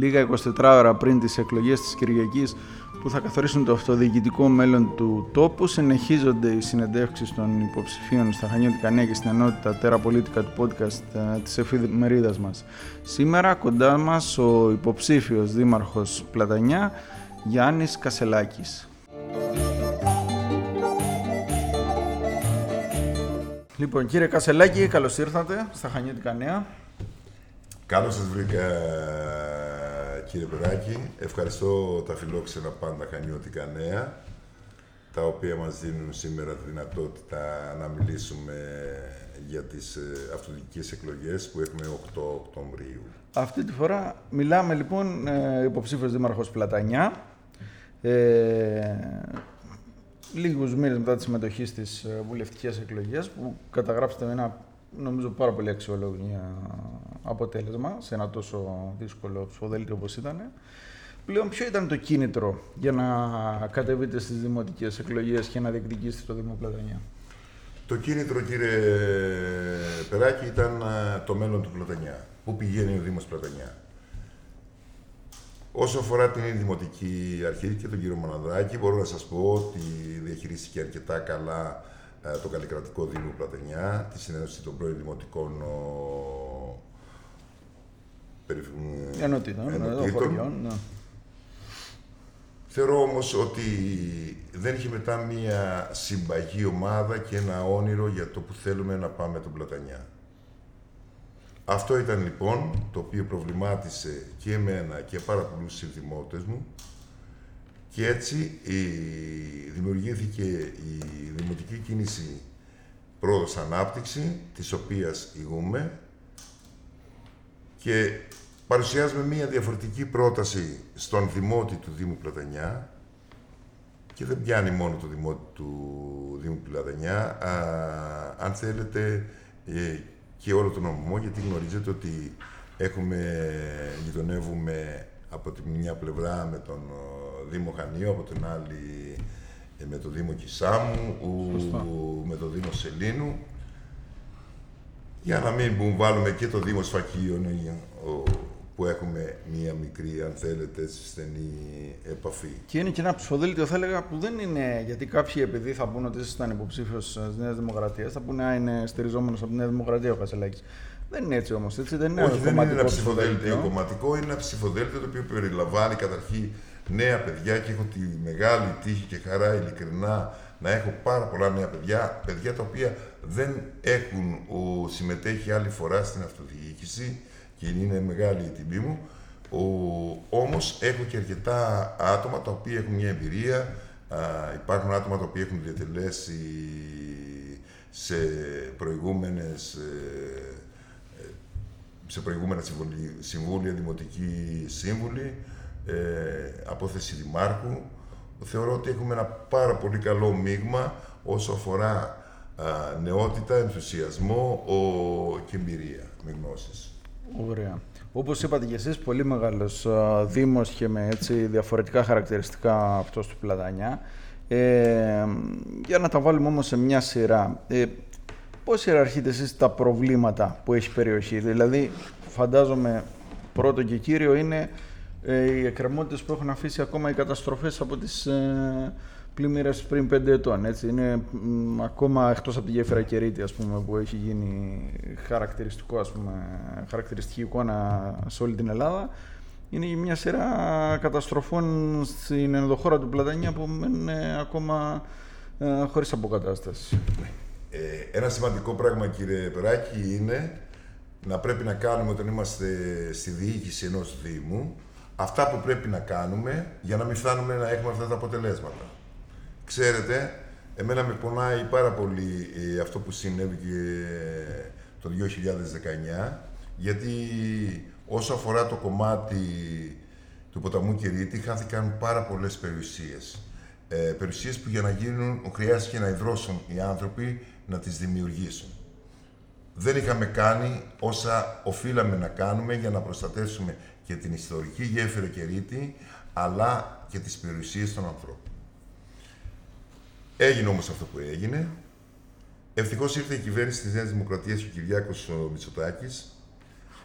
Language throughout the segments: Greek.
λίγα 24 ώρα πριν τις εκλογές της Κυριακής που θα καθορίσουν το αυτοδιοικητικό μέλλον του τόπου, συνεχίζονται οι συνεντεύξεις των υποψηφίων στα Χανιώτικα Νέα και στην ενότητα Τέρα Πολίτικα του podcast ε, της εφημερίδας μας. Σήμερα κοντά μας ο υποψήφιος δήμαρχος Πλατανιά, Γιάννης Κασελάκης. Λοιπόν, κύριε Κασελάκη, καλώς ήρθατε στα Χανιώτικα Νέα. Καλώς σας βρήκα, κύριε Περάκη. Ευχαριστώ τα φιλόξενα πάντα Χανιώτικα Νέα, τα οποία μας δίνουν σήμερα τη δυνατότητα να μιλήσουμε για τις ε, αυτοδικές εκλογές που έχουμε 8 Οκτωβρίου. Αυτή τη φορά μιλάμε λοιπόν ε, υποψήφιος δήμαρχος Πλατανιά. Ε, λίγους μήνες μετά τη συμμετοχή στις ε, βουλευτικές εκλογές που καταγράψετε ένα νομίζω πάρα πολύ αξιόλογο αποτέλεσμα σε ένα τόσο δύσκολο ψηφοδέλτιο όπως ήταν. Πλέον ποιο ήταν το κίνητρο για να κατεβείτε στις δημοτικές εκλογές και να διεκδικήσετε το Δήμο Πλατανιά. Το κίνητρο κύριε Περάκη ήταν ε, το μέλλον του Πλατανιά. Πού πηγαίνει ο Δήμος Πλατανιά; Όσο αφορά την Δημοτική Αρχή και τον κύριο Μοναδράκη, μπορώ να σας πω ότι διαχειρίστηκε αρκετά καλά ε, το Καλλικρατικό Δήμο Πλατενιά, τη συνένωση των πρώην Δημοτικών ενωτήτων. ενωτήτων. Ναι. Θεωρώ όμως ότι δεν είχε μετά μία συμπαγή ομάδα και ένα όνειρο για το που θέλουμε να πάμε τον Πλατανιά. Αυτό ήταν λοιπόν το οποίο προβλημάτισε και εμένα και πάρα πολλούς συνδημότες μου και έτσι δημιουργήθηκε η Δημοτική Κίνηση Πρόοδος Ανάπτυξη, της οποίας ηγούμε και παρουσιάζουμε μία διαφορετική πρόταση στον Δημότη του Δήμου Πλατανιά και δεν πιάνει μόνο το Δημότη του Δήμου Πλατανιά, αν θέλετε ε, και όλο τον νομό, γιατί γνωρίζετε ότι έχουμε, γειτονεύουμε από τη μια πλευρά με τον Δήμο Χανίου, από την άλλη ε, με το Δήμο Κισάμου, με το Δήμο Σελήνου. Για να μην βάλουμε και το Δήμο Σφακίων, που έχουμε μία μικρή, αν θέλετε, στενή επαφή. Και είναι και ένα ψηφοδέλτιο, θα έλεγα, που δεν είναι. Γιατί κάποιοι, επειδή θα πούνε ότι ήσασταν υποψήφιος τη Νέα Δημοκρατία, θα πούνε ότι είναι στηριζόμενος από τη Νέα Δημοκρατία ο Κασελάκη. Δεν είναι έτσι όμως. Δεν είναι, Όχι, δεν είναι ένα ψηφοδέλτιο κομματικό, είναι ένα ψηφοδέλτιο το οποίο περιλαμβάνει καταρχήν νέα παιδιά και έχω τη μεγάλη τύχη και χαρά ειλικρινά να έχω πάρα πολλά νέα παιδιά, παιδιά τα οποία δεν έχουν ο, συμμετέχει άλλη φορά στην αυτοδιοίκηση και είναι μεγάλη η τιμή μου. Ο, όμως έχω και αρκετά άτομα τα οποία έχουν μια εμπειρία, α, υπάρχουν άτομα τα οποία έχουν διατελέσει σε προηγούμενες ε, ε, σε προηγούμενα συμβούλια, δημοτική σύμβουλη, ε, απόθεση δημάρχου. Θεωρώ ότι έχουμε ένα πάρα πολύ καλό μείγμα όσο αφορά νεότητα, ενθουσιασμό ο, και εμπειρία με γνώσεις. Ωραία. Όπως είπατε και εσείς, πολύ μεγάλος δήμος και με έτσι διαφορετικά χαρακτηριστικά αυτός του Πλατανιά. Ε, για να τα βάλουμε όμως σε μια σειρά. Ε, πώς ιεραρχείτε εσείς τα προβλήματα που έχει η περιοχή; Δηλαδή, φαντάζομαι πρώτο και κύριο είναι ε, οι εκκρεμότητες που έχουν αφήσει ακόμα οι καταστροφές από τις ε, πλημμύρες πριν πέντε ετών. Έτσι. Είναι ακόμα εκτός από τη γέφυρα Κερίτη ας πούμε, που έχει γίνει χαρακτηριστικό, ας πούμε, χαρακτηριστική εικόνα σε όλη την Ελλάδα. Είναι μια σειρά καταστροφών στην ενδοχώρα του Πλατανία που μένουν ακόμα ε, χωρίς αποκατάσταση. Ε, ένα σημαντικό πράγμα κύριε Περάκη είναι να πρέπει να κάνουμε όταν είμαστε στη διοίκηση ενός Δήμου αυτά που πρέπει να κάνουμε για να μην φτάνουμε να έχουμε αυτά τα αποτελέσματα. Ξέρετε, εμένα με πονάει πάρα πολύ ε, αυτό που συνέβη και το 2019, γιατί όσο αφορά το κομμάτι του ποταμού Κερίτη, χάθηκαν πάρα πολλές περιουσίες. Ε, περιουσίες που για να γίνουν χρειάστηκε να ιδρώσουν οι άνθρωποι να τις δημιουργήσουν. Δεν είχαμε κάνει όσα οφείλαμε να κάνουμε για να προστατεύσουμε και την ιστορική γέφυρα Κερίτη, αλλά και τις περιουσίες των ανθρώπων. Έγινε όμως αυτό που έγινε. Ευτυχώς ήρθε η κυβέρνηση της Νέας Δημοκρατίας και ο Κυριάκος Μητσοτάκης,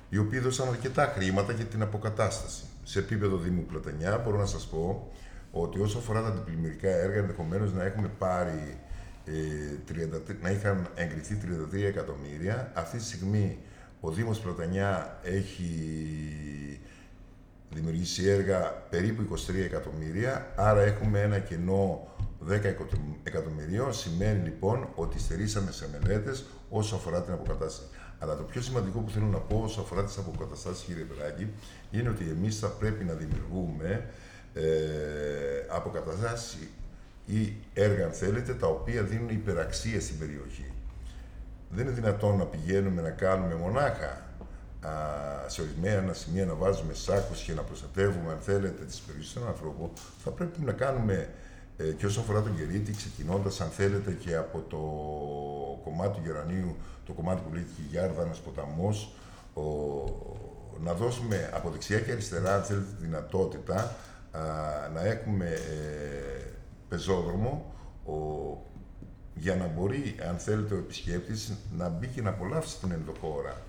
οι οποίοι δώσαν αρκετά χρήματα για την αποκατάσταση. σε επίπεδο Δήμου Πλατανιά μπορώ να σας πω ότι όσο αφορά τα αντιπλημμυρικά έργα ενδεχομένως να έχουμε πάρει ε, 30, να είχαν εγκριθεί 33 εκατομμύρια. Αυτή τη στιγμή ο Δήμος Πλατανιά έχει δημιουργήσει έργα περίπου 23 εκατομμύρια, άρα έχουμε ένα κενό 10 εκατομμυρίων. Σημαίνει λοιπόν ότι στερήσαμε σε μελέτες όσο αφορά την αποκατάσταση. Αλλά το πιο σημαντικό που θέλω να πω όσο αφορά τις αποκαταστάσεις, κύριε Περάκη, είναι ότι εμείς θα πρέπει να δημιουργούμε ε, αποκαταστάσεις ή έργα, αν θέλετε, τα οποία δίνουν υπεραξία στην περιοχή. Δεν είναι δυνατόν να πηγαίνουμε να κάνουμε μονάχα α, σε ορισμένα σημεία να βάζουμε σάκους και να προστατεύουμε, αν θέλετε, τις περιοχές των ανθρώπων. Θα πρέπει να κάνουμε ε, και όσο αφορά τον Κερίτη, ξεκινώντας, αν θέλετε, και από το κομμάτι του Γερανίου, το κομμάτι που λέγεται Γιάρδανο ποταμός, να δώσουμε από δεξιά και αριστερά, αν θέλετε, τη δυνατότητα α, να έχουμε ε, πεζόδρομο ο, για να μπορεί, αν θέλετε, ο επισκέπτης να μπει και να απολαύσει την ενδοχώρα.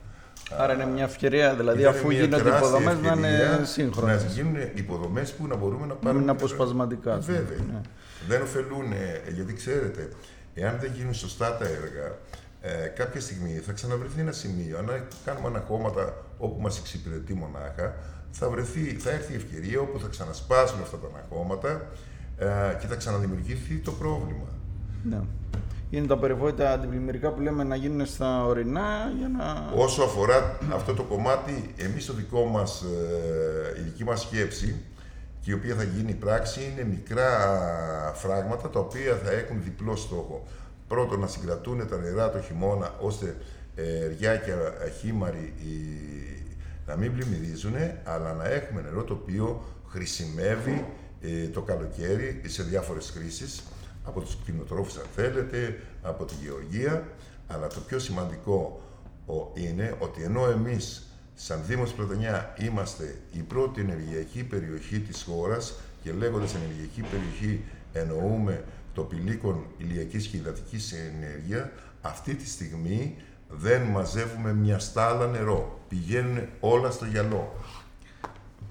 Άρα είναι μια ευκαιρία, δηλαδή αφού γίνονται υποδομές να είναι σύγχρονες. Να γίνουν υποδομές που να μπορούμε να πάρουμε. Είναι αποσπασματικά. Ε, βέβαια. Ναι. Δεν ωφελούν, γιατί ξέρετε, εάν δεν γίνουν σωστά τα έργα, ε, κάποια στιγμή θα ξαναβρεθεί ένα σημείο. Αν κάνουμε ανακόμματα όπου μας εξυπηρετεί μονάχα, θα, βρεθεί, θα έρθει η ευκαιρία όπου θα ξανασπάσουν αυτά τα ανακόμματα ε, και θα ξαναδημιουργηθεί το πρόβλημα. Ναι. Είναι τα περιβόητα αντιπλημμυρικά που λέμε να γίνουν στα ορεινά για να... Όσο αφορά αυτό το κομμάτι, εμείς το δικό μας, ε, η δική μας σκέψη και η οποία θα γίνει πράξη είναι μικρά φράγματα τα οποία θα έχουν διπλό στόχο. Πρώτον, να συγκρατούν τα νερά το χειμώνα ώστε ε, και χήμαροι να μην πλημμυρίζουν, αλλά να έχουμε νερό το οποίο χρησιμεύει ε, το καλοκαίρι σε διάφορες χρήσεις, από τους κτηνοτρόφους αν θέλετε, από τη γεωργία, αλλά το πιο σημαντικό είναι ότι ενώ εμείς σαν Δήμος Πλατανιά είμαστε η πρώτη ενεργειακή περιοχή της χώρας και λέγοντας ενεργειακή περιοχή εννοούμε το πηλίκον ηλιακής και υδατικής ενέργεια, αυτή τη στιγμή δεν μαζεύουμε μια στάλα νερό. Πηγαίνουν όλα στο γυαλό.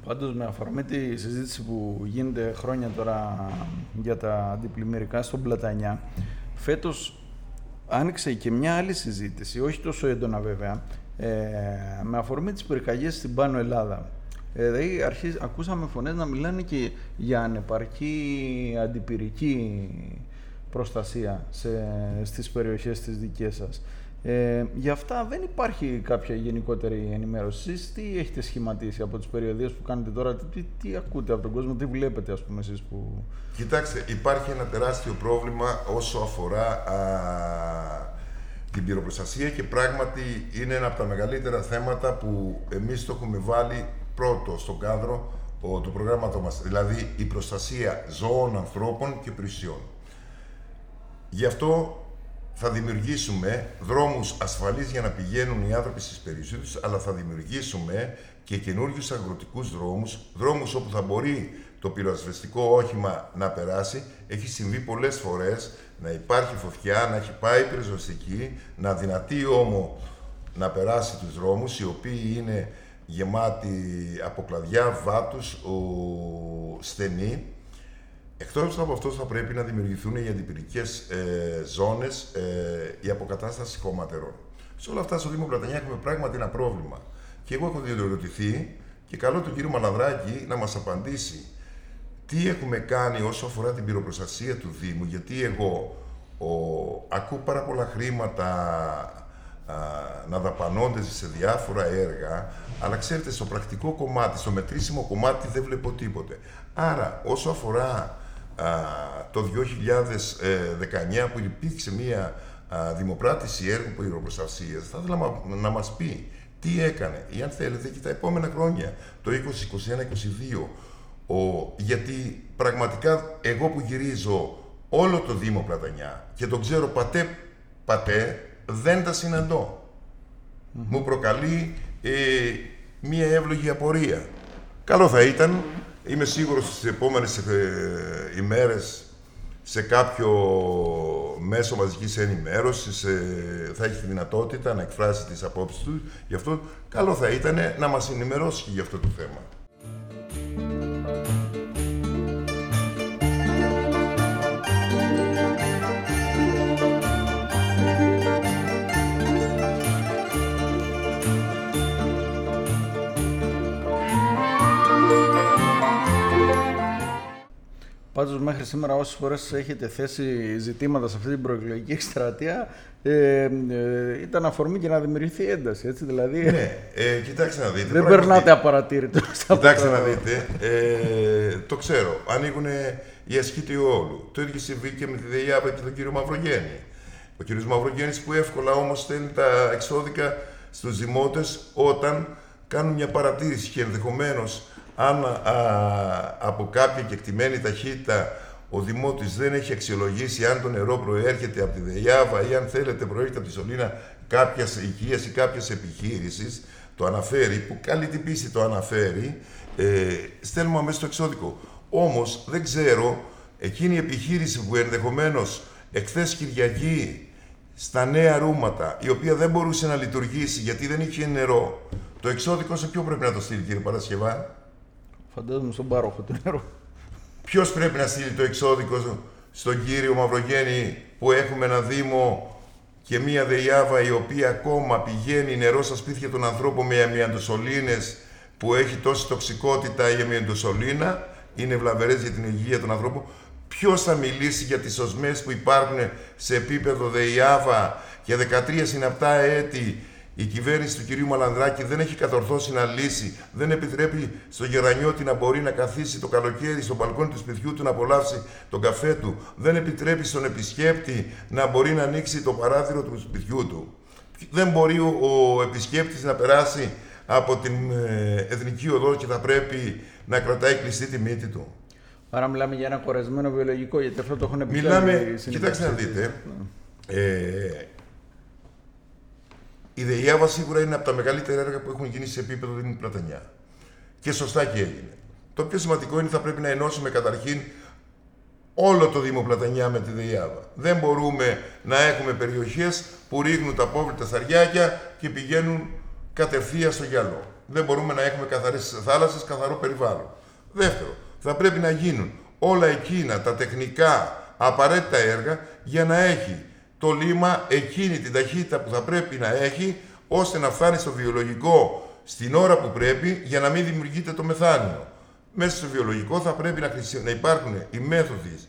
Πάντως με αφορμή τη συζήτηση που γίνεται χρόνια τώρα για τα αντιπλημμυρικά στον Πλατανιά, φέτος άνοιξε και μια άλλη συζήτηση, όχι τόσο έντονα βέβαια, ε, με αφορμή τις πυρκαγιές στην Πάνω Ελλάδα. Ε, δηλαδή αρχίζ, ακούσαμε φωνές να μιλάνε και για ανεπαρκή αντιπυρική προστασία σε, στις περιοχές της δικές σας. Ε, για αυτά δεν υπάρχει κάποια γενικότερη ενημέρωση. Εσείς τι έχετε σχηματίσει από τις περιοδίες που κάνετε τώρα, τι, τι ακούτε από τον κόσμο, τι βλέπετε ας πούμε εσείς που... Κοιτάξτε, υπάρχει ένα τεράστιο πρόβλημα όσο αφορά α, την πυροπροστασία και πράγματι είναι ένα από τα μεγαλύτερα θέματα που εμείς το έχουμε βάλει πρώτο στον κάδρο του προγράμματος μας, δηλαδή η προστασία ζώων, ανθρώπων και πλησιών. Γι' αυτό θα δημιουργήσουμε δρόμους ασφαλείς για να πηγαίνουν οι άνθρωποι στις περιοχές αλλά θα δημιουργήσουμε και καινούριους αγροτικούς δρόμους, δρόμους όπου θα μπορεί το πυροσβεστικό όχημα να περάσει. Έχει συμβεί πολλές φορές να υπάρχει φωτιά, να έχει πάει η πυροσβεστική, να δυνατεί όμω να περάσει τους δρόμους, οι οποίοι είναι γεμάτοι από κλαδιά, βάτους, ο, στενοί, Εκτός από αυτό, θα πρέπει να δημιουργηθούν οι αντιπυρικές ε, ζώνες, ε, η αποκατάσταση χωματερών. Σε όλα αυτά, στο Δήμο Πλατανιά έχουμε πράγματι ένα πρόβλημα. Και εγώ έχω διαδηλωτηθεί και καλώ τον κύριο Μαλαδράκη να μας απαντήσει τι έχουμε κάνει όσο αφορά την πυροπροστασία του Δήμου. Γιατί εγώ ο, ακούω πάρα πολλά χρήματα α, να δαπανώνται σε διάφορα έργα, αλλά ξέρετε, στο πρακτικό κομμάτι, στο μετρήσιμο κομμάτι δεν βλέπω τίποτε. Άρα, όσο αφορά το 2019 που υπήρξε μία δημοπράτηση έργου πυροπροστασία, θα ήθελα να, να μας πει τι έκανε ή αν θέλετε και τα επόμενα χρόνια, το 2021-2022. Ο, γιατί πραγματικά εγώ που γυρίζω όλο το Δήμο Πλατανιά και το ξέρω πατέ, πατέ, δεν τα συναντώ. Μου προκαλεί ε, μία εύλογη απορία. Καλό θα ήταν Είμαι σίγουρος στις επόμενες ε, ημέρες σε κάποιο μέσο μαζικής ενημέρωσης ε, θα έχει τη δυνατότητα να εκφράσει τις απόψεις του. Γι' αυτό καλό θα ήταν να μας ενημερώσει για αυτό το θέμα. Πάντως μέχρι σήμερα όσες φορές έχετε θέσει ζητήματα σε αυτή την προεκλογική εκστρατεία ε, ε, ήταν αφορμή και να δημιουργηθεί ένταση, έτσι δηλαδή. Ναι, ε, κοιτάξτε να δείτε. Δεν πράγματι, περνάτε απαρατήρητο. Κοιτάξτε να δείτε, ε, το ξέρω, ανοίγουν οι ασκοί του όλου. Το ίδιο συμβεί και με τη ΔΕΙΑΒΑ και τον κύριο Μαυρογέννη. Ο κύριος Μαυρογέννης που εύκολα όμως στέλνει τα εξώδικα στους δημότες όταν κάνουν μια παρατήρηση και ενδεχομένως αν α, από κάποια κεκτημένη ταχύτητα ο Δημότης δεν έχει αξιολογήσει αν το νερό προέρχεται από τη ΔΕΙΑΒΑ ή αν θέλετε προέρχεται από τη σωλήνα κάποιας οικία ή κάποιας επιχείρησης, το αναφέρει, που καλή την πίστη το αναφέρει, ε, στέλνουμε αμέσως το εξώδικο. Όμως δεν ξέρω, εκείνη η επιχείρηση που ενδεχομένως εχθές Κυριακή στα νέα ρούματα, η οποία δεν μπορούσε να λειτουργήσει γιατί δεν είχε νερό, το εξώδικο σε ποιο πρέπει να το στείλει, κύριε Παρασκευά. Φαντάζομαι στον πάροχο του νερού. Ποιος πρέπει να στείλει το εξώδικο στον κύριο Μαυρογέννη που έχουμε ένα Δήμο και μία ΔΕΙΑΒΑ η οποία ακόμα πηγαίνει νερό στα σπίτια των ανθρώπων με αμυαντοσωλήνες που έχει τόση τοξικότητα η αμυαντοσωλήνα, είναι βλαβερές για την υγεία των ανθρώπων. Ποιος θα μιλήσει για τις οσμές που υπάρχουν σε επίπεδο ΔΕΙΑΒΑ για 13 συναπτά έτη η κυβέρνηση του κυρίου Μαλανδράκη δεν έχει κατορθώσει να λύσει, δεν επιτρέπει στο Γερανιώτη να μπορεί να καθίσει το καλοκαίρι στο μπαλκόνι του σπιτιού του να απολαύσει τον καφέ του, δεν επιτρέπει στον επισκέπτη να μπορεί να ανοίξει το παράθυρο του σπιτιού του. Δεν μπορεί ο, ο επισκέπτης να περάσει από την ε, Εθνική Οδό και θα πρέπει να κρατάει κλειστή τη μύτη του. Άρα μιλάμε για ένα κορεσμένο βιολογικό, γιατί αυτό το έχουν πει. Μιλάμε, κοιτάξτε να δείτε, ναι. ε, η ΔΕΙΑΒΑ σίγουρα είναι από τα μεγαλύτερα έργα που έχουν γίνει σε επίπεδο Δήμου Πλατανιά. Και σωστά και έγινε. Το πιο σημαντικό είναι ότι θα πρέπει να ενώσουμε καταρχήν όλο το Δήμο Πλατανιά με τη ΔΕΙΑΒΑ. Δεν μπορούμε να έχουμε περιοχές που ρίχνουν τα απόβλητα σταριάκια και πηγαίνουν κατευθείαν στο γυαλό. Δεν μπορούμε να έχουμε καθαρές θάλασσες, καθαρό περιβάλλον. Δεύτερο, θα πρέπει να γίνουν όλα εκείνα τα τεχνικά απαραίτητα έργα για να έχει το λίμα εκείνη την ταχύτητα που θα πρέπει να έχει ώστε να φτάνει στο βιολογικό στην ώρα που πρέπει για να μην δημιουργείται το μεθάνιο. Μέσα στο βιολογικό θα πρέπει να, να υπάρχουν οι μέθοδοι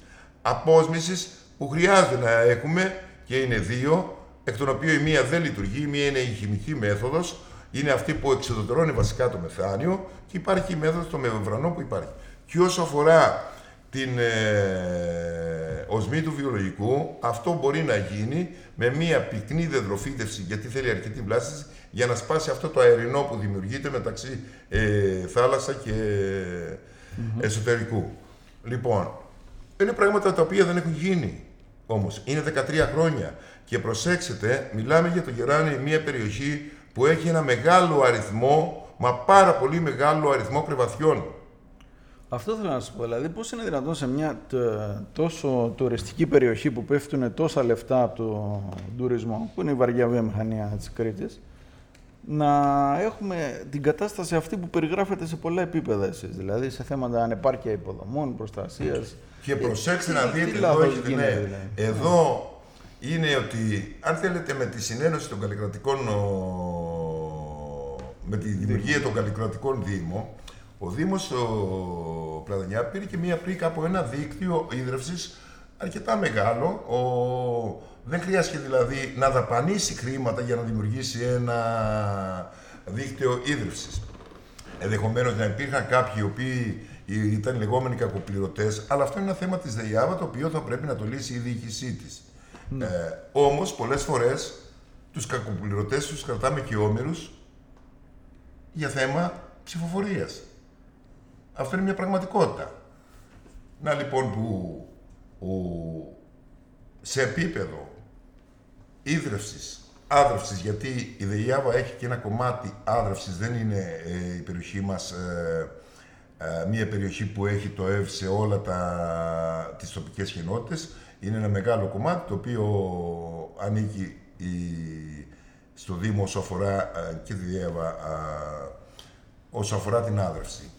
απόσμησης που χρειάζεται να έχουμε και είναι δύο, εκ των οποίων η μία δεν λειτουργεί, η μία είναι η χημική μέθοδος, είναι αυτή που εξοδοτερώνει βασικά το μεθάνιο και υπάρχει η μέθοδος το μεμβρανό που υπάρχει. Και όσο αφορά την ε, οσμή του βιολογικού, αυτό μπορεί να γίνει με μία πυκνή δεδροφύτευση, γιατί θέλει αρκετή βλάστηση, για να σπάσει αυτό το αερινό που δημιουργείται μεταξύ ε, θάλασσα και εσωτερικού. Λοιπόν, είναι πράγματα τα οποία δεν έχουν γίνει όμως. Είναι 13 χρόνια. Και προσέξτε, μιλάμε για το Γεράνι, μια περιοχή που έχει ένα μεγάλο αριθμό, μα πάρα πολύ μεγάλο αριθμό κρεβαθιών. Αυτό θέλω να σου πω. Δηλαδή, πώς είναι δυνατόν σε μια τόσο τουριστική περιοχή που πέφτουν τόσα λεφτά από το τουρισμό, που είναι η βαριά βιομηχανία της Κρήτης, να έχουμε την κατάσταση αυτή που περιγράφεται σε πολλά επίπεδα εσείς. Δηλαδή σε θέματα ανεπάρκεια υποδομών, προστασίας. Και προσέξτε να δείτε, εδώ, έχετε, ναι, δηλαδή. εδώ είναι ότι αν θέλετε με τη συνένωση των καλλικρατικών, με τη δημιουργία των καλλικρατικών δήμων, ο Δήμος ο Πλατανιά πήρε και μία πρίκα από ένα δίκτυο ίδρυυσης αρκετά μεγάλο. Ο... Δεν χρειάστηκε δηλαδή να δαπανίσει χρήματα για να δημιουργήσει ένα δίκτυο ίδρυυσης. Ενδεχομένως να υπήρχαν κάποιοι οι οποίοι ήταν λεγόμενοι κακοπληρωτές, αλλά αυτό είναι ένα θέμα της ΔΕΙΑΒΑ το οποίο θα πρέπει να το λύσει η διοίκησή της. Ναι. Ε, Όμως, πολλές φορές τους κακοπληρωτές τους κρατάμε και όμοιρου για θέμα ψηφοφορίας. Αυτό είναι μια πραγματικότητα. Να λοιπόν που ο, σε επίπεδο ίδρυυσης, άδρευσης, γιατί η ΔΕΙΑΒΑ έχει και ένα κομμάτι άδρευσης, δεν είναι ε, η περιοχή μας ε, ε, μια περιοχή που έχει το ΕΒ σε όλα τα, τις τοπικές κοινότητες. Είναι ένα μεγάλο κομμάτι το οποίο ανήκει η, στο Δήμο όσο αφορά και τη ΔΕΙΑΒΑ όσο αφορά την άδρευση.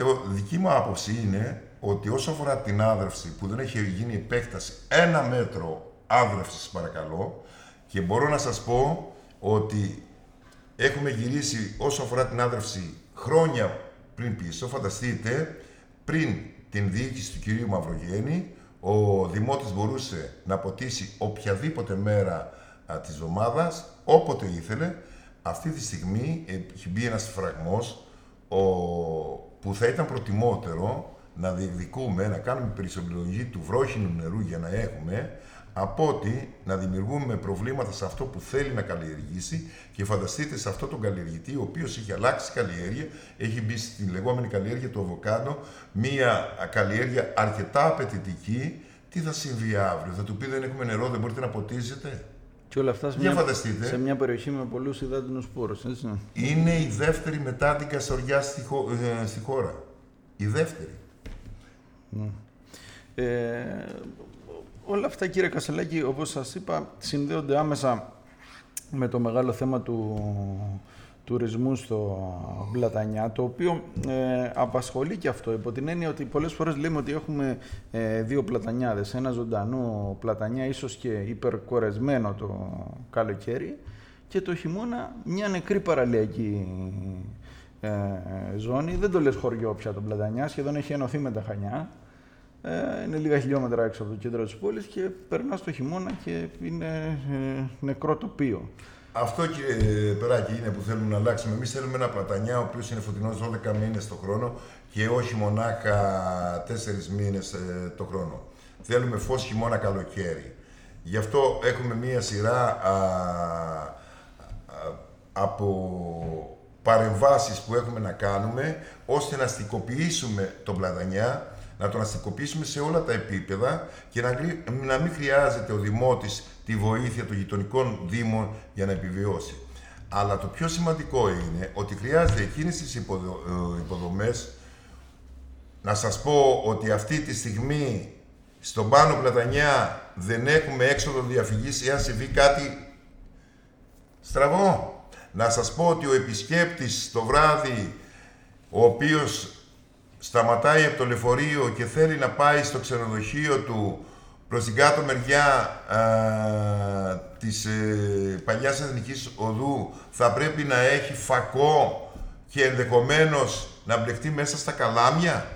Θεω, δική μου άποψη είναι ότι όσο αφορά την άδρευση που δεν έχει γίνει επέκταση ένα μέτρο άδρευσης παρακαλώ και μπορώ να σας πω ότι έχουμε γυρίσει όσο αφορά την άδρευση χρόνια πριν πίσω. Φανταστείτε, πριν την διοίκηση του κυρίου Μαυρογέννη, ο Δημότης μπορούσε να ποτίσει οποιαδήποτε μέρα α, της εβδομάδας, όποτε ήθελε. Αυτή τη στιγμή έχει μπει ένας φραγμός ο, που θα ήταν προτιμότερο να διεκδικούμε, να κάνουμε περισσοπλογή του βρόχινου νερού για να έχουμε, από ότι να δημιουργούμε προβλήματα σε αυτό που θέλει να καλλιεργήσει και φανταστείτε σε αυτό τον καλλιεργητή, ο οποίος έχει αλλάξει καλλιέργεια, έχει μπει στη λεγόμενη καλλιέργεια του αβοκάντο, μία καλλιέργεια αρκετά απαιτητική, τι θα συμβεί αύριο, θα του πει δεν έχουμε νερό, δεν μπορείτε να ποτίζετε; Και όλα αυτά σε, μια, σε μια περιοχή με πολλούς υδάτινους πόρου. Είναι η δεύτερη μετά την Καστοριά στη, ε, στη χώρα. Η δεύτερη. Ναι. Ε, όλα αυτά κύριε Κασελάκη, όπως σας είπα, συνδέονται άμεσα με το μεγάλο θέμα του τουρισμού στο Μπλατανιά, το οποίο ε, απασχολεί και αυτό, υπό την έννοια ότι πολλές φορές λέμε ότι έχουμε ε, δύο πλατανιάδες, ένα ζωντανό πλατανιά, ίσως και υπερκορεσμένο το καλοκαίρι, και το χειμώνα μια νεκρή παραλιακή ε, ζώνη. Δεν το λες χωριό πια το Πλατανιά, σχεδόν έχει ενωθεί με τα Χανιά. Ε, είναι λίγα χιλιόμετρα έξω από το κέντρο της πόλης και περνάς το χειμώνα και είναι ε, νεκρό τοπίο. Αυτό κύριε Περάκη είναι που θέλουμε να αλλάξουμε. Εμείς θέλουμε ένα πλατανιά ο οποίος είναι φωτεινός 12 μήνες το χρόνο και όχι μονάχα 4 μήνες ε, το χρόνο. Θέλουμε φως χειμώνα καλοκαίρι. Γι' αυτό έχουμε μία σειρά α, α, από παρεμβάσεις που έχουμε να κάνουμε ώστε να αστικοποιήσουμε τον Πλατανιά, να τον αστικοποιήσουμε σε όλα τα επίπεδα και να, να μην χρειάζεται ο Δημότης τη βοήθεια των γειτονικών Δήμων για να επιβιώσει. Αλλά το πιο σημαντικό είναι ότι χρειάζεται εκείνες τις υποδο, ε, υποδομές να σας πω ότι αυτή τη στιγμή στον Πάνο Πλατανιά δεν έχουμε έξοδο διαφυγής εάν συμβεί κάτι στραβό. Να σας πω ότι ο επισκέπτης το βράδυ, ο οποίος σταματάει από το λεωφορείο και θέλει να πάει στο ξενοδοχείο του προς την κάτω μεριά α, της ε, παλιάς εθνικής οδού, θα πρέπει να έχει φακό και ενδεχομένως να μπλεχτεί μέσα στα καλάμια.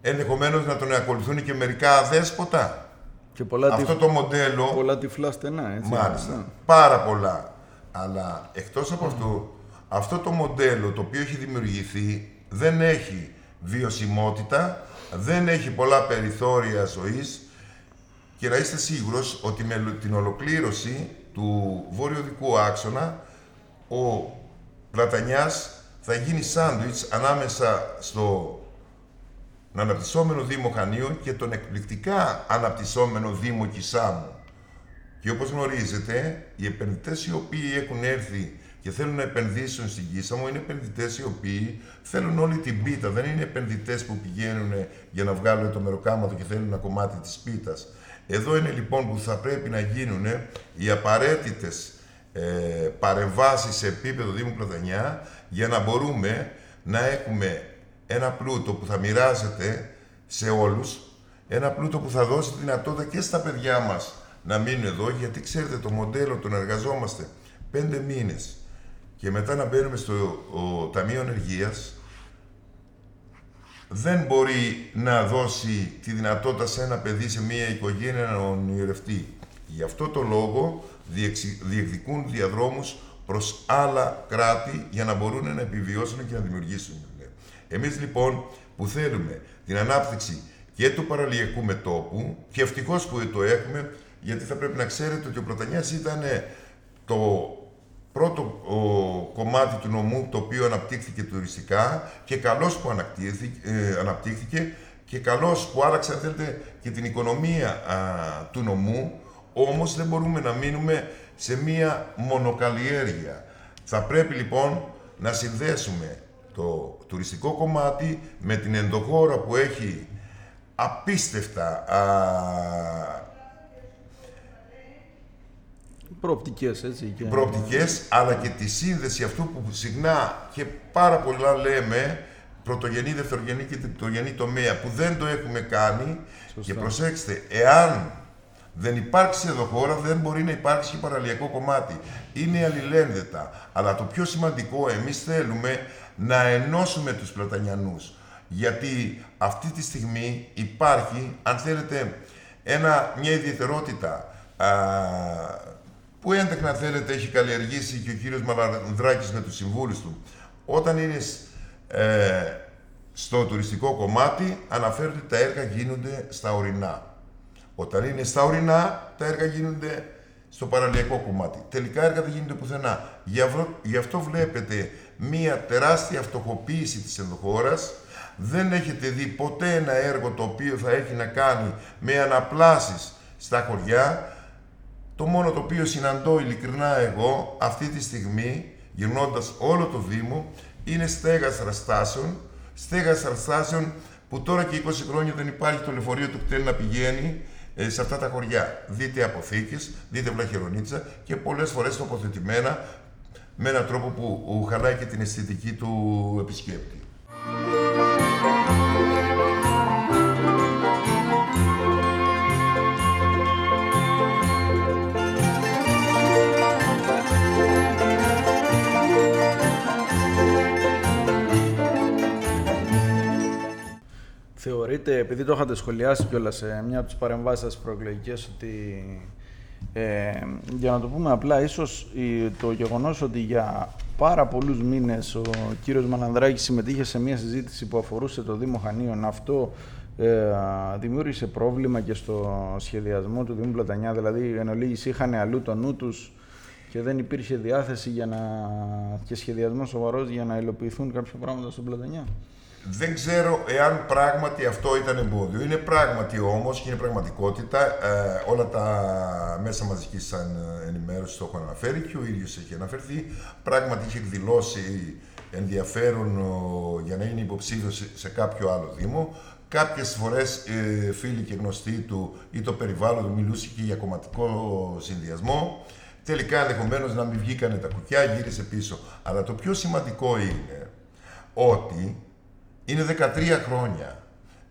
Ενδεχομένως να τον ακολουθούν και μερικά αδέσποτα. Και πολλά Αυτό το μοντέλο... Πολλά τυφλά στενά, έτσι. Μάλιστα. Πάρα πολλά. Αλλά εκτός από αυτό, αυτό το μοντέλο το οποίο έχει δημιουργηθεί δεν έχει βιωσιμότητα, δεν έχει πολλά περιθώρια ζωής και να είστε σίγουρος ότι με την ολοκλήρωση του βόρειο-δικού άξονα ο Πλατανιάς θα γίνει σάντουιτς ανάμεσα στο αναπτυσσόμενο Δήμο Χανίων και τον εκπληκτικά αναπτυσσόμενο Δήμο Κισάμου. Και όπως γνωρίζετε, οι επενδυτές οι οποίοι έχουν έρθει και θέλουν να επενδύσουν στην Κίσα μου είναι επενδυτές οι οποίοι θέλουν όλη την πίτα. Δεν είναι επενδυτές που πηγαίνουν για να βγάλουν το μεροκάματο και θέλουν ένα κομμάτι της πίτας. Εδώ είναι λοιπόν που θα πρέπει να γίνουν οι απαραίτητες ε, παρεμβάσεις σε επίπεδο Δήμου Πλατανιά για να μπορούμε να έχουμε ένα πλούτο που θα μοιράζεται σε όλους, ένα πλούτο που θα δώσει δυνατότητα και στα παιδιά μας να μείνουν εδώ, γιατί ξέρετε το μοντέλο το να εργαζόμαστε πέντε μήνες και μετά να μπαίνουμε στο ο, Ταμείο Ενεργείας, δεν μπορεί να δώσει τη δυνατότητα σε ένα παιδί, σε μια οικογένεια να ονειρευτεί. Γι' αυτό το λόγο διεκδικούν διαδρόμους προς άλλα κράτη για να μπορούν να επιβιώσουν και να δημιουργήσουν. Εμείς λοιπόν που θέλουμε την ανάπτυξη και του παραλιακού μετόπου και ευτυχώς που το έχουμε γιατί θα πρέπει να ξέρετε ότι ο Πρωτανιάς ήταν το πρώτο ο, κομμάτι του νομού το οποίο αναπτύχθηκε τουριστικά και καλώς που ε, αναπτύχθηκε και καλώς που άλλαξε αν θέλετε και την οικονομία του νομού όμως δεν μπορούμε να μείνουμε σε μία μονοκαλλιέργεια. Θα πρέπει λοιπόν να συνδέσουμε το τουριστικό κομμάτι με την ενδοχώρα που έχει απίστευτα Προοπτικές, έτσι. Και... Προοπτικές, αλλά και τη σύνδεση αυτού που συχνά και πάρα πολλά λέμε, πρωτογενή, δευτερογενή και τριτογενή τομέα, που δεν το έχουμε κάνει. Και προσέξτε, εάν δεν υπάρξει εδώ χώρα, δεν μπορεί να υπάρξει και παραλιακό κομμάτι. Είναι αλληλένδετα. Αλλά το πιο σημαντικό, εμείς θέλουμε να ενώσουμε τους Πλατανιανούς. Γιατί αυτή τη στιγμή υπάρχει, αν θέλετε, ένα, μια ιδιαιτερότητα α, που έντεχνα θέλετε έχει καλλιεργήσει και ο κύριος Μαλανδράκης με τους συμβούλους του. Όταν είναι ε, στο τουριστικό κομμάτι αναφέρεται ότι τα έργα γίνονται στα ορεινά. Όταν είναι στα ορεινά, τα έργα γίνονται στο παραλιακό κομμάτι. Τελικά έργα δεν γίνονται πουθενά. Γι' αυτό βλέπετε μία τεράστια φτωχοποίηση της ενδοχώρας. Δεν έχετε δει ποτέ ένα έργο το οποίο θα έχει να κάνει με αναπλάσεις στα χωριά. Το μόνο το οποίο συναντώ ειλικρινά εγώ αυτή τη στιγμή, γυρνώντας όλο το Δήμο, είναι στέγαστρα στάσεων, στέγαστρα στάσεων που τώρα και 20 χρόνια δεν υπάρχει το λεωφορείο του κτέλ να πηγαίνει ε, σε αυτά τα χωριά. Δείτε αποθήκες, δείτε βλαχερονίτσα και πολλές φορές τοποθετημένα με έναν τρόπο που χαλάει και την αισθητική του επισκέπτη. Θεωρείτε, επειδή το είχατε σχολιάσει κιόλας σε μια από τις παρεμβάσεις σας προεκλογικές, ότι ε, για να το πούμε απλά, ίσως το γεγονός ότι για πάρα πολλούς μήνες ο κύριος Μανανδράκης συμμετείχε σε μια συζήτηση που αφορούσε το Δήμο Χανίων, αυτό ε, δημιούργησε πρόβλημα και στο σχεδιασμό του Δήμου Πλατανιά, δηλαδή εν ολίγης είχαν αλλού το νου τους και δεν υπήρχε διάθεση για να, και σχεδιασμός σοβαρός για να υλοποιηθούν κάποια πράγματα στον Πλατανιά. Δεν ξέρω εάν πράγματι αυτό ήταν εμπόδιο. Είναι πράγματι όμως και είναι πραγματικότητα. Ε, όλα τα μέσα μαζικής ενημέρωσης το έχουν αναφέρει και ο ίδιος έχει αναφερθεί. Πράγματι είχε εκδηλώσει ενδιαφέρον για να είναι υποψήφιος σε, κάποιο άλλο Δήμο. Κάποιες φορές ε, φίλοι και γνωστοί του ή το περιβάλλον του μιλούσε και για κομματικό συνδυασμό. Τελικά ενδεχομένως να μην βγήκανε τα κουκιά, γύρισε πίσω. Αλλά το πιο σημαντικό είναι ότι είναι 13 χρόνια.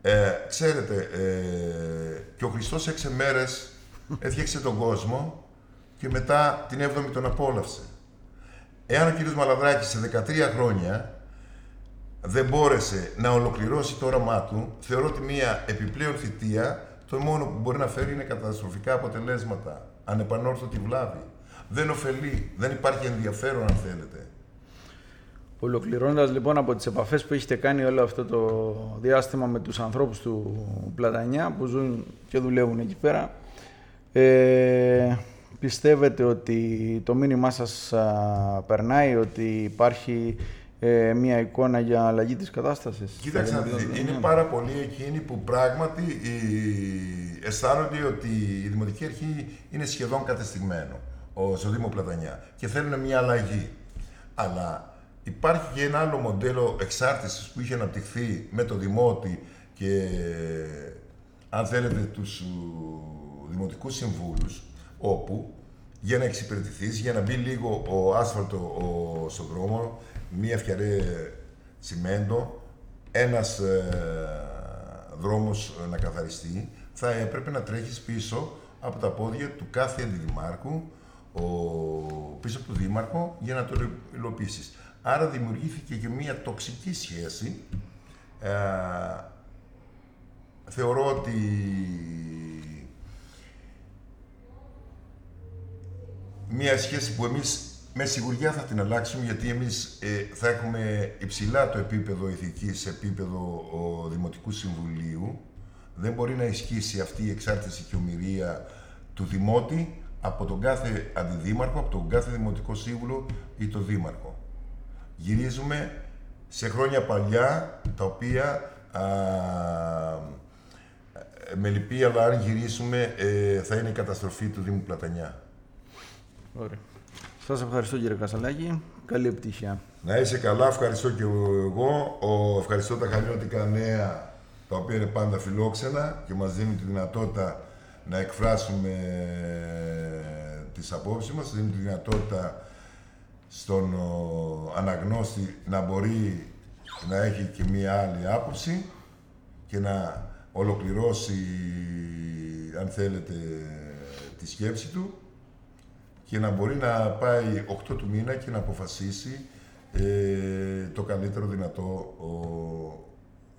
Ε, ξέρετε, ε, και ο Χριστός έξι μέρες έφτιαξε τον κόσμο και μετά την 7η τον απόλαυσε. Εάν ο κύριος Μαλαδράκης σε 13 χρόνια δεν μπόρεσε να ολοκληρώσει το όραμά του, θεωρώ ότι μια επιπλέον θητεία το μόνο που μπορεί να φέρει είναι καταστροφικά αποτελέσματα. Ανεπανόρθωτη βλάβη. Δεν ωφελεί, δεν υπάρχει ενδιαφέρον αν θέλετε. Ολοκληρώνοντας λοιπόν από τις επαφές που έχετε κάνει όλο αυτό το διάστημα με τους ανθρώπους του Πλατανιά που ζουν και δουλεύουν εκεί πέρα, ε, πιστεύετε ότι το μήνυμά σας περνάει, ότι υπάρχει ε, μια εικόνα για αλλαγή της κατάστασης; Κοίταξε, είναι πάρα πολλοί εκείνοι που πράγματι αισθάνονται ότι η Δημοτική Αρχή είναι σχεδόν κατεστηγμένο στο Δήμο Πλατανιά και θέλουν μια αλλαγή. Αλλά Υπάρχει και ένα άλλο μοντέλο εξάρτησης που είχε αναπτυχθεί με το Δημότη και αν θέλετε τους δημοτικούς συμβούλους, όπου για να εξυπηρετηθείς, για να μπει λίγο ο άσφαλτο ο, στον δρόμο, μία φτιαρέ τσιμέντο, ένας ε, δρόμος να καθαριστεί, θα έπρεπε να τρέχεις πίσω από τα πόδια του κάθε αντιδημάρχου, ο, πίσω από τον δήμαρχο, για να το υλοποιήσεις. Άρα δημιουργήθηκε και μία τοξική σχέση. Ε, θεωρώ ότι μία σχέση που εμείς με σιγουριά θα την αλλάξουμε γιατί εμείς ε, θα έχουμε υψηλά το επίπεδο ηθικής σε επίπεδο ο, Δημοτικού Συμβουλίου. Δεν μπορεί να ισχύσει αυτή η εξάρτηση και ομοιρία του Δημότη από τον κάθε αντιδήμαρχο, από τον κάθε Δημοτικό Σύμβουλο ή τον Δήμαρχο γυρίζουμε σε χρόνια παλιά, τα οποία α, με λυπή, αλλά αν γυρίσουμε, ε, θα είναι η καταστροφή του Δήμου Πλατανιά. Ωραία. Σας ευχαριστώ κύριε Κασαλάκη. Καλή επιτυχία. Να είσαι καλά, ευχαριστώ και εγώ. Ο, ευχαριστώ τα χανιώτικα νέα, τα οποία είναι πάντα φιλόξενα και μας δίνουν τη δυνατότητα να εκφράσουμε ε, τις απόψεις μας, δίνουν τη δυνατότητα στον αναγνώστη να μπορεί να έχει και μία άλλη άποψη και να ολοκληρώσει, αν θέλετε, τη σκέψη του και να μπορεί να πάει 8 του μήνα και να αποφασίσει ε, το καλύτερο δυνατό ο,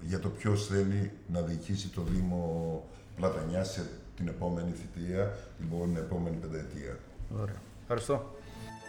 για το ποιος θέλει να διοικήσει το Δήμο Πλατανιάς σε την επόμενη θητεία, την επόμενη πενταετία. Ωραία. Ευχαριστώ.